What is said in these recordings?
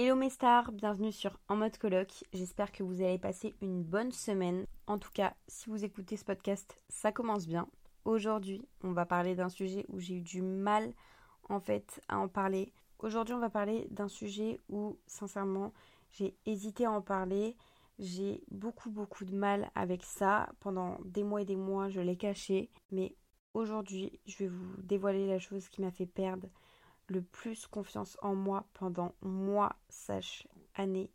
Hello mes stars, bienvenue sur En mode colloque. J'espère que vous allez passer une bonne semaine. En tout cas, si vous écoutez ce podcast, ça commence bien. Aujourd'hui, on va parler d'un sujet où j'ai eu du mal en fait à en parler. Aujourd'hui, on va parler d'un sujet où sincèrement, j'ai hésité à en parler. J'ai beaucoup beaucoup de mal avec ça. Pendant des mois et des mois, je l'ai caché, mais aujourd'hui, je vais vous dévoiler la chose qui m'a fait perdre le plus confiance en moi pendant mois, sache année,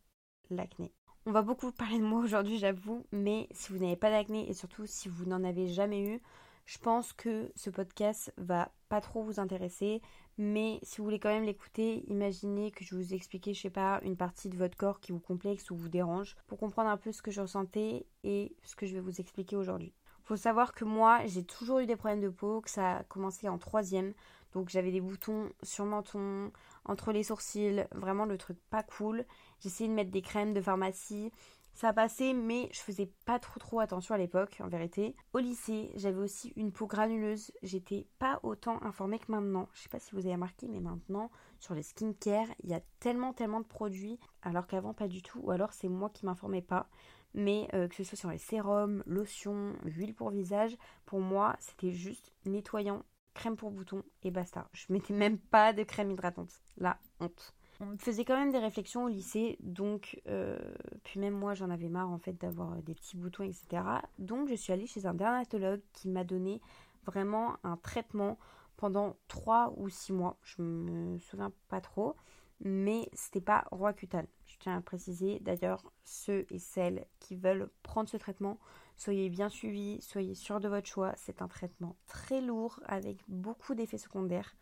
l'acné. On va beaucoup parler de moi aujourd'hui, j'avoue, mais si vous n'avez pas d'acné et surtout si vous n'en avez jamais eu, je pense que ce podcast va pas trop vous intéresser, mais si vous voulez quand même l'écouter, imaginez que je vous explique, je sais pas, une partie de votre corps qui vous complexe ou vous dérange pour comprendre un peu ce que je ressentais et ce que je vais vous expliquer aujourd'hui. Faut savoir que moi, j'ai toujours eu des problèmes de peau, que ça a commencé en troisième. Donc j'avais des boutons sur le menton, entre les sourcils, vraiment le truc pas cool. J'essayais de mettre des crèmes de pharmacie. Ça passé, mais je faisais pas trop trop attention à l'époque, en vérité. Au lycée, j'avais aussi une peau granuleuse. J'étais pas autant informée que maintenant. Je sais pas si vous avez remarqué, mais maintenant, sur les skincare, il y a tellement tellement de produits, alors qu'avant pas du tout. Ou alors c'est moi qui m'informais pas. Mais euh, que ce soit sur les sérums, lotions, huile pour visage, pour moi, c'était juste nettoyant crème pour boutons et basta. Je mettais même pas de crème hydratante. La honte. On me faisait quand même des réflexions au lycée, donc euh, puis même moi j'en avais marre en fait d'avoir des petits boutons, etc. Donc je suis allée chez un dermatologue qui m'a donné vraiment un traitement pendant 3 ou 6 mois. Je me souviens pas trop, mais c'était pas Roaccutane. Je tiens à préciser d'ailleurs ceux et celles qui veulent prendre ce traitement Soyez bien suivis, soyez sûr de votre choix. C'est un traitement très lourd avec beaucoup d'effets secondaires.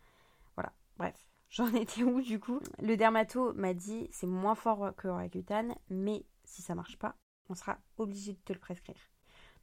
Voilà, bref. J'en étais où du coup? Le dermato m'a dit c'est moins fort que Roaccutane, mais si ça marche pas, on sera obligé de te le prescrire.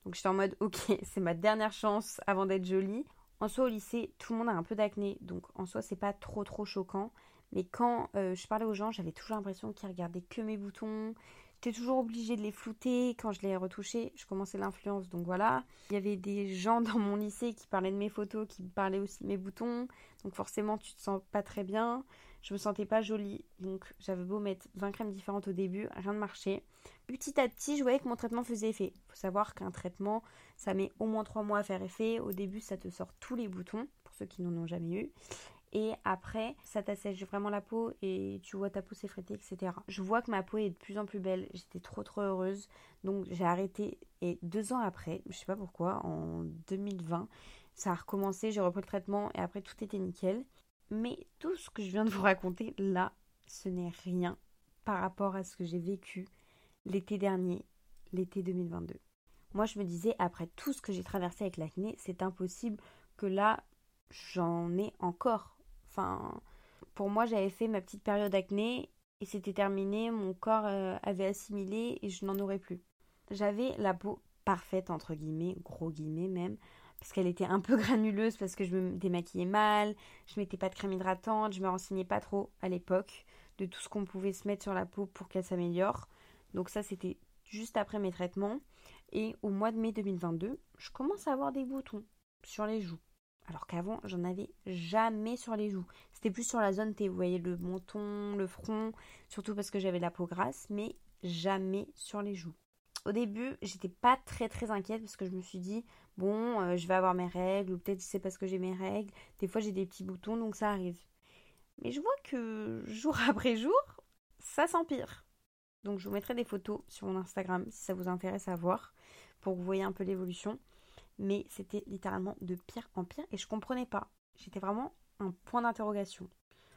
Donc j'étais en mode ok, c'est ma dernière chance avant d'être jolie. En soi au lycée, tout le monde a un peu d'acné, donc en soi c'est pas trop trop choquant. Mais quand euh, je parlais aux gens, j'avais toujours l'impression qu'ils regardaient que mes boutons, J'étais toujours obligée de les flouter. Quand je les retouchais, je commençais l'influence. Donc voilà. Il y avait des gens dans mon lycée qui parlaient de mes photos, qui parlaient aussi de mes boutons. Donc forcément, tu te sens pas très bien. Je me sentais pas jolie. Donc j'avais beau mettre 20 crèmes différentes au début, rien ne marchait. Petit à petit, je voyais que mon traitement faisait effet. Il faut savoir qu'un traitement, ça met au moins 3 mois à faire effet. Au début, ça te sort tous les boutons, pour ceux qui n'en ont jamais eu. Et après, ça t'assèche vraiment la peau et tu vois ta peau s'effriter, etc. Je vois que ma peau est de plus en plus belle. J'étais trop trop heureuse. Donc j'ai arrêté. Et deux ans après, je sais pas pourquoi, en 2020, ça a recommencé. J'ai repris le traitement et après tout était nickel. Mais tout ce que je viens de vous raconter là, ce n'est rien par rapport à ce que j'ai vécu l'été dernier, l'été 2022. Moi, je me disais, après tout ce que j'ai traversé avec l'acné, c'est impossible que là, j'en ai encore Enfin, pour moi, j'avais fait ma petite période d'acné et c'était terminé. Mon corps euh, avait assimilé et je n'en aurais plus. J'avais la peau parfaite, entre guillemets, gros guillemets même, parce qu'elle était un peu granuleuse parce que je me démaquillais mal, je mettais pas de crème hydratante, je me renseignais pas trop à l'époque de tout ce qu'on pouvait se mettre sur la peau pour qu'elle s'améliore. Donc ça c'était juste après mes traitements et au mois de mai 2022, je commence à avoir des boutons sur les joues. Alors qu'avant, j'en avais jamais sur les joues. C'était plus sur la zone T, vous voyez, le menton, le front, surtout parce que j'avais la peau grasse, mais jamais sur les joues. Au début, j'étais pas très très inquiète parce que je me suis dit, bon, euh, je vais avoir mes règles, ou peut-être c'est parce que j'ai mes règles. Des fois, j'ai des petits boutons, donc ça arrive. Mais je vois que jour après jour, ça s'empire. Donc je vous mettrai des photos sur mon Instagram si ça vous intéresse à voir pour que vous voyez un peu l'évolution mais c'était littéralement de pire en pire et je comprenais pas. J'étais vraiment un point d'interrogation.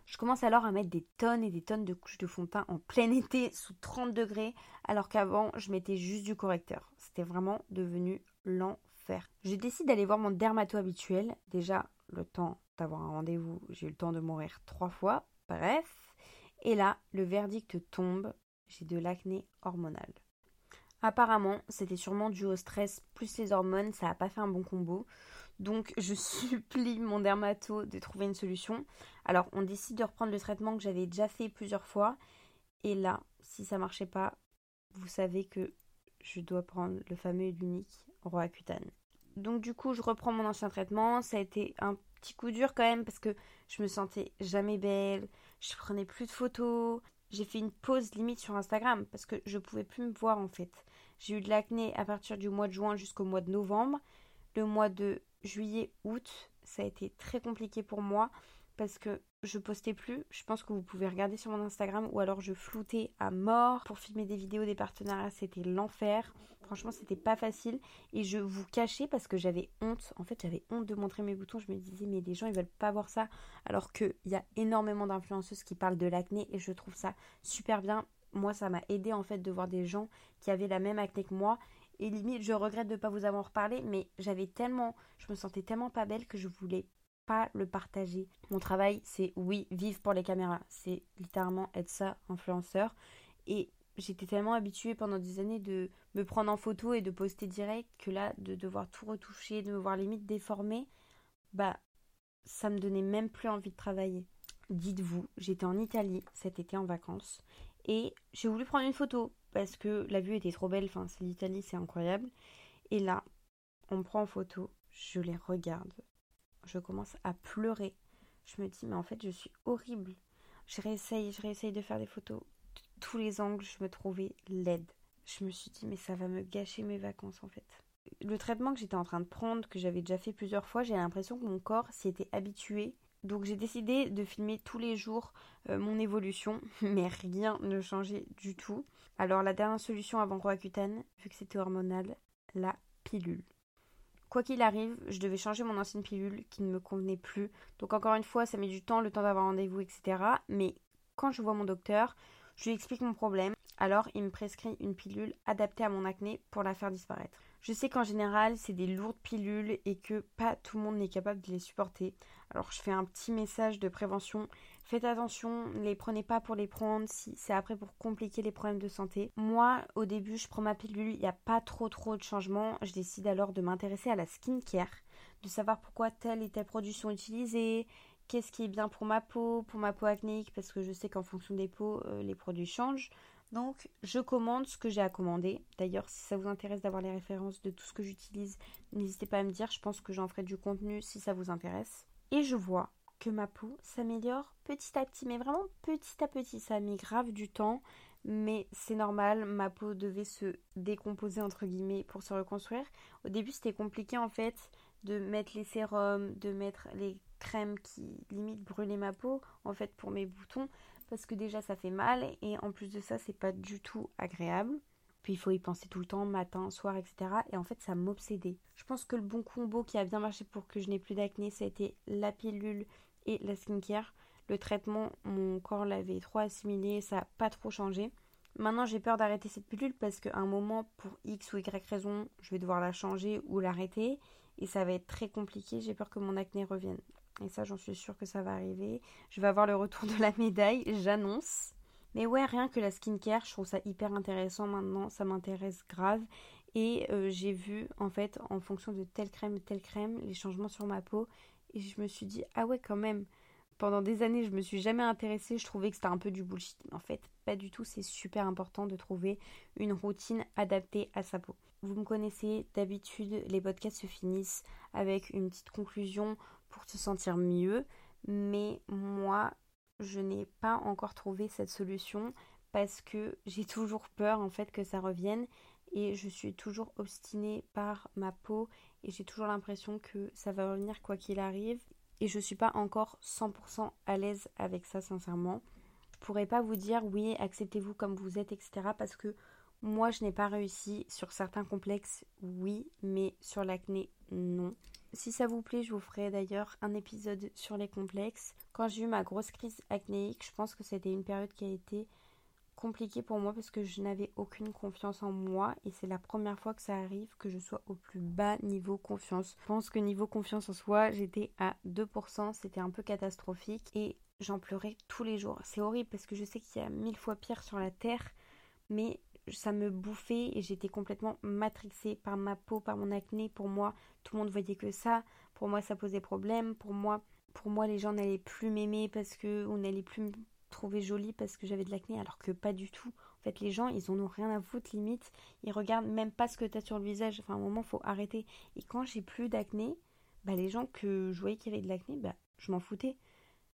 Je commence alors à mettre des tonnes et des tonnes de couches de fond de teint en plein été sous 30 degrés, alors qu'avant je mettais juste du correcteur. C'était vraiment devenu l'enfer. Je décide d'aller voir mon dermato habituel. Déjà, le temps d'avoir un rendez-vous, j'ai eu le temps de mourir trois fois. Bref. Et là, le verdict tombe. J'ai de l'acné hormonal. Apparemment, c'était sûrement dû au stress plus les hormones, ça n'a pas fait un bon combo. Donc je supplie mon dermato de trouver une solution. Alors on décide de reprendre le traitement que j'avais déjà fait plusieurs fois. Et là, si ça marchait pas, vous savez que je dois prendre le fameux et l'unique Roaccutane. Donc du coup, je reprends mon ancien traitement. Ça a été un petit coup dur quand même parce que je me sentais jamais belle. Je prenais plus de photos j'ai fait une pause limite sur Instagram parce que je pouvais plus me voir en fait. J'ai eu de l'acné à partir du mois de juin jusqu'au mois de novembre. Le mois de juillet, août, ça a été très compliqué pour moi parce que je postais plus. Je pense que vous pouvez regarder sur mon Instagram ou alors je floutais à mort pour filmer des vidéos, des partenariats. C'était l'enfer. Franchement, c'était pas facile et je vous cachais parce que j'avais honte. En fait, j'avais honte de montrer mes boutons. Je me disais, mais les gens ils veulent pas voir ça. Alors qu'il y a énormément d'influenceuses qui parlent de l'acné et je trouve ça super bien. Moi, ça m'a aidé en fait de voir des gens qui avaient la même acné que moi et limite, je regrette de ne pas vous avoir parlé, mais j'avais tellement, je me sentais tellement pas belle que je voulais pas le partager. Mon travail, c'est oui, vivre pour les caméras. C'est littéralement être ça, influenceur. Et j'étais tellement habituée pendant des années de me prendre en photo et de poster direct que là, de devoir tout retoucher, de me voir limite déformée, bah, ça me donnait même plus envie de travailler. Dites-vous, j'étais en Italie cet été en vacances et j'ai voulu prendre une photo parce que la vue était trop belle. Enfin, c'est l'Italie, c'est incroyable. Et là, on me prend en photo, je les regarde je commence à pleurer. Je me dis, mais en fait, je suis horrible. Je réessaye, je réessaye de faire des photos. De tous les angles, je me trouvais laide. Je me suis dit, mais ça va me gâcher mes vacances, en fait. Le traitement que j'étais en train de prendre, que j'avais déjà fait plusieurs fois, j'ai l'impression que mon corps s'y était habitué. Donc j'ai décidé de filmer tous les jours euh, mon évolution, mais rien ne changeait du tout. Alors la dernière solution avant Roaccutane, vu que c'était hormonal, la pilule. Quoi qu'il arrive, je devais changer mon ancienne pilule qui ne me convenait plus. Donc encore une fois, ça met du temps, le temps d'avoir rendez-vous, etc. Mais quand je vois mon docteur, je lui explique mon problème. Alors il me prescrit une pilule adaptée à mon acné pour la faire disparaître. Je sais qu'en général, c'est des lourdes pilules et que pas tout le monde n'est capable de les supporter. Alors je fais un petit message de prévention. Faites attention, ne les prenez pas pour les prendre si c'est après pour compliquer les problèmes de santé. Moi, au début, je prends ma pilule, il n'y a pas trop trop de changements. Je décide alors de m'intéresser à la skincare, de savoir pourquoi tel et tel produit sont utilisés, qu'est-ce qui est bien pour ma peau, pour ma peau acnéique, parce que je sais qu'en fonction des peaux, euh, les produits changent. Donc, je commande ce que j'ai à commander. D'ailleurs, si ça vous intéresse d'avoir les références de tout ce que j'utilise, n'hésitez pas à me dire. Je pense que j'en ferai du contenu si ça vous intéresse. Et je vois que ma peau s'améliore petit à petit, mais vraiment petit à petit. Ça a mis grave du temps, mais c'est normal. Ma peau devait se décomposer entre guillemets pour se reconstruire. Au début, c'était compliqué en fait de mettre les sérums, de mettre les crèmes qui limite brûlaient ma peau en fait pour mes boutons parce que déjà ça fait mal et en plus de ça c'est pas du tout agréable. Puis il faut y penser tout le temps, matin, soir, etc. Et en fait, ça m'obsédait. Je pense que le bon combo qui a bien marché pour que je n'ai plus d'acné, ça a été la pilule et la skincare. Le traitement, mon corps l'avait trop assimilé, ça n'a pas trop changé. Maintenant, j'ai peur d'arrêter cette pilule parce qu'à un moment, pour X ou Y raison, je vais devoir la changer ou l'arrêter. Et ça va être très compliqué. J'ai peur que mon acné revienne. Et ça, j'en suis sûre que ça va arriver. Je vais avoir le retour de la médaille, j'annonce. Mais ouais, rien que la skincare, je trouve ça hyper intéressant maintenant. Ça m'intéresse grave. Et euh, j'ai vu, en fait, en fonction de telle crème, telle crème, les changements sur ma peau. Et je me suis dit, ah ouais, quand même. Pendant des années, je me suis jamais intéressée. Je trouvais que c'était un peu du bullshit. En fait, pas du tout. C'est super important de trouver une routine adaptée à sa peau. Vous me connaissez, d'habitude, les podcasts se finissent avec une petite conclusion pour se sentir mieux. Mais moi, je n'ai pas encore trouvé cette solution parce que j'ai toujours peur en fait que ça revienne et je suis toujours obstinée par ma peau et j'ai toujours l'impression que ça va revenir quoi qu'il arrive et je suis pas encore 100% à l'aise avec ça sincèrement. Je pourrais pas vous dire oui, acceptez-vous comme vous êtes, etc. parce que moi je n'ai pas réussi sur certains complexes, oui, mais sur l'acné, non. Si ça vous plaît, je vous ferai d'ailleurs un épisode sur les complexes. Quand j'ai eu ma grosse crise acnéique, je pense que c'était une période qui a été compliqué pour moi parce que je n'avais aucune confiance en moi et c'est la première fois que ça arrive que je sois au plus bas niveau confiance. Je pense que niveau confiance en soi, j'étais à 2%, c'était un peu catastrophique et j'en pleurais tous les jours. C'est horrible parce que je sais qu'il y a mille fois pire sur la terre, mais ça me bouffait et j'étais complètement matrixée par ma peau, par mon acné. Pour moi, tout le monde voyait que ça. Pour moi, ça posait problème. Pour moi, pour moi, les gens n'allaient plus m'aimer parce que on n'allait plus trouver jolie parce que j'avais de l'acné alors que pas du tout. En fait, les gens, ils en ont rien à foutre limite. Ils regardent même pas ce que tu as sur le visage. Enfin, à un moment, faut arrêter. Et quand j'ai plus d'acné, bah, les gens que je voyais qui avaient de l'acné, bah, je m'en foutais.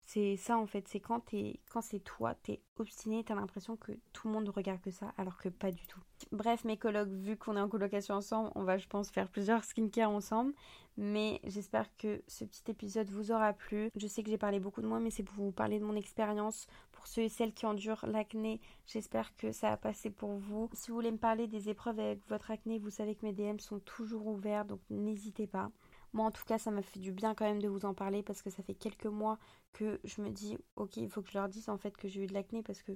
C'est ça en fait, c'est quand, quand c'est toi, t'es obstiné, t'as l'impression que tout le monde regarde que ça, alors que pas du tout. Bref, mes colocs, vu qu'on est en colocation ensemble, on va je pense faire plusieurs skincare ensemble. Mais j'espère que ce petit épisode vous aura plu. Je sais que j'ai parlé beaucoup de moi, mais c'est pour vous parler de mon expérience. Pour ceux et celles qui endurent l'acné, j'espère que ça a passé pour vous. Si vous voulez me parler des épreuves avec votre acné, vous savez que mes DM sont toujours ouverts, donc n'hésitez pas. Moi, en tout cas, ça m'a fait du bien quand même de vous en parler parce que ça fait quelques mois que je me dis, ok, il faut que je leur dise en fait que j'ai eu de l'acné parce que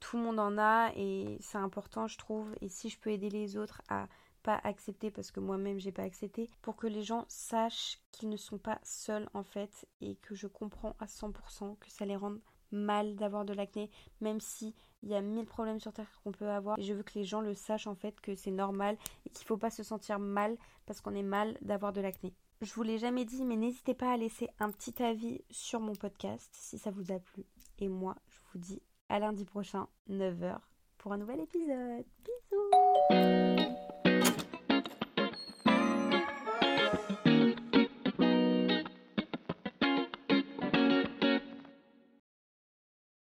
tout le monde en a et c'est important, je trouve. Et si je peux aider les autres à pas accepter parce que moi-même j'ai pas accepté pour que les gens sachent qu'ils ne sont pas seuls en fait et que je comprends à 100% que ça les rende mal d'avoir de l'acné même si il y a mille problèmes sur terre qu'on peut avoir et je veux que les gens le sachent en fait que c'est normal et qu'il faut pas se sentir mal parce qu'on est mal d'avoir de l'acné. Je vous l'ai jamais dit, mais n'hésitez pas à laisser un petit avis sur mon podcast si ça vous a plu. Et moi, je vous dis à lundi prochain, 9h, pour un nouvel épisode. Bisous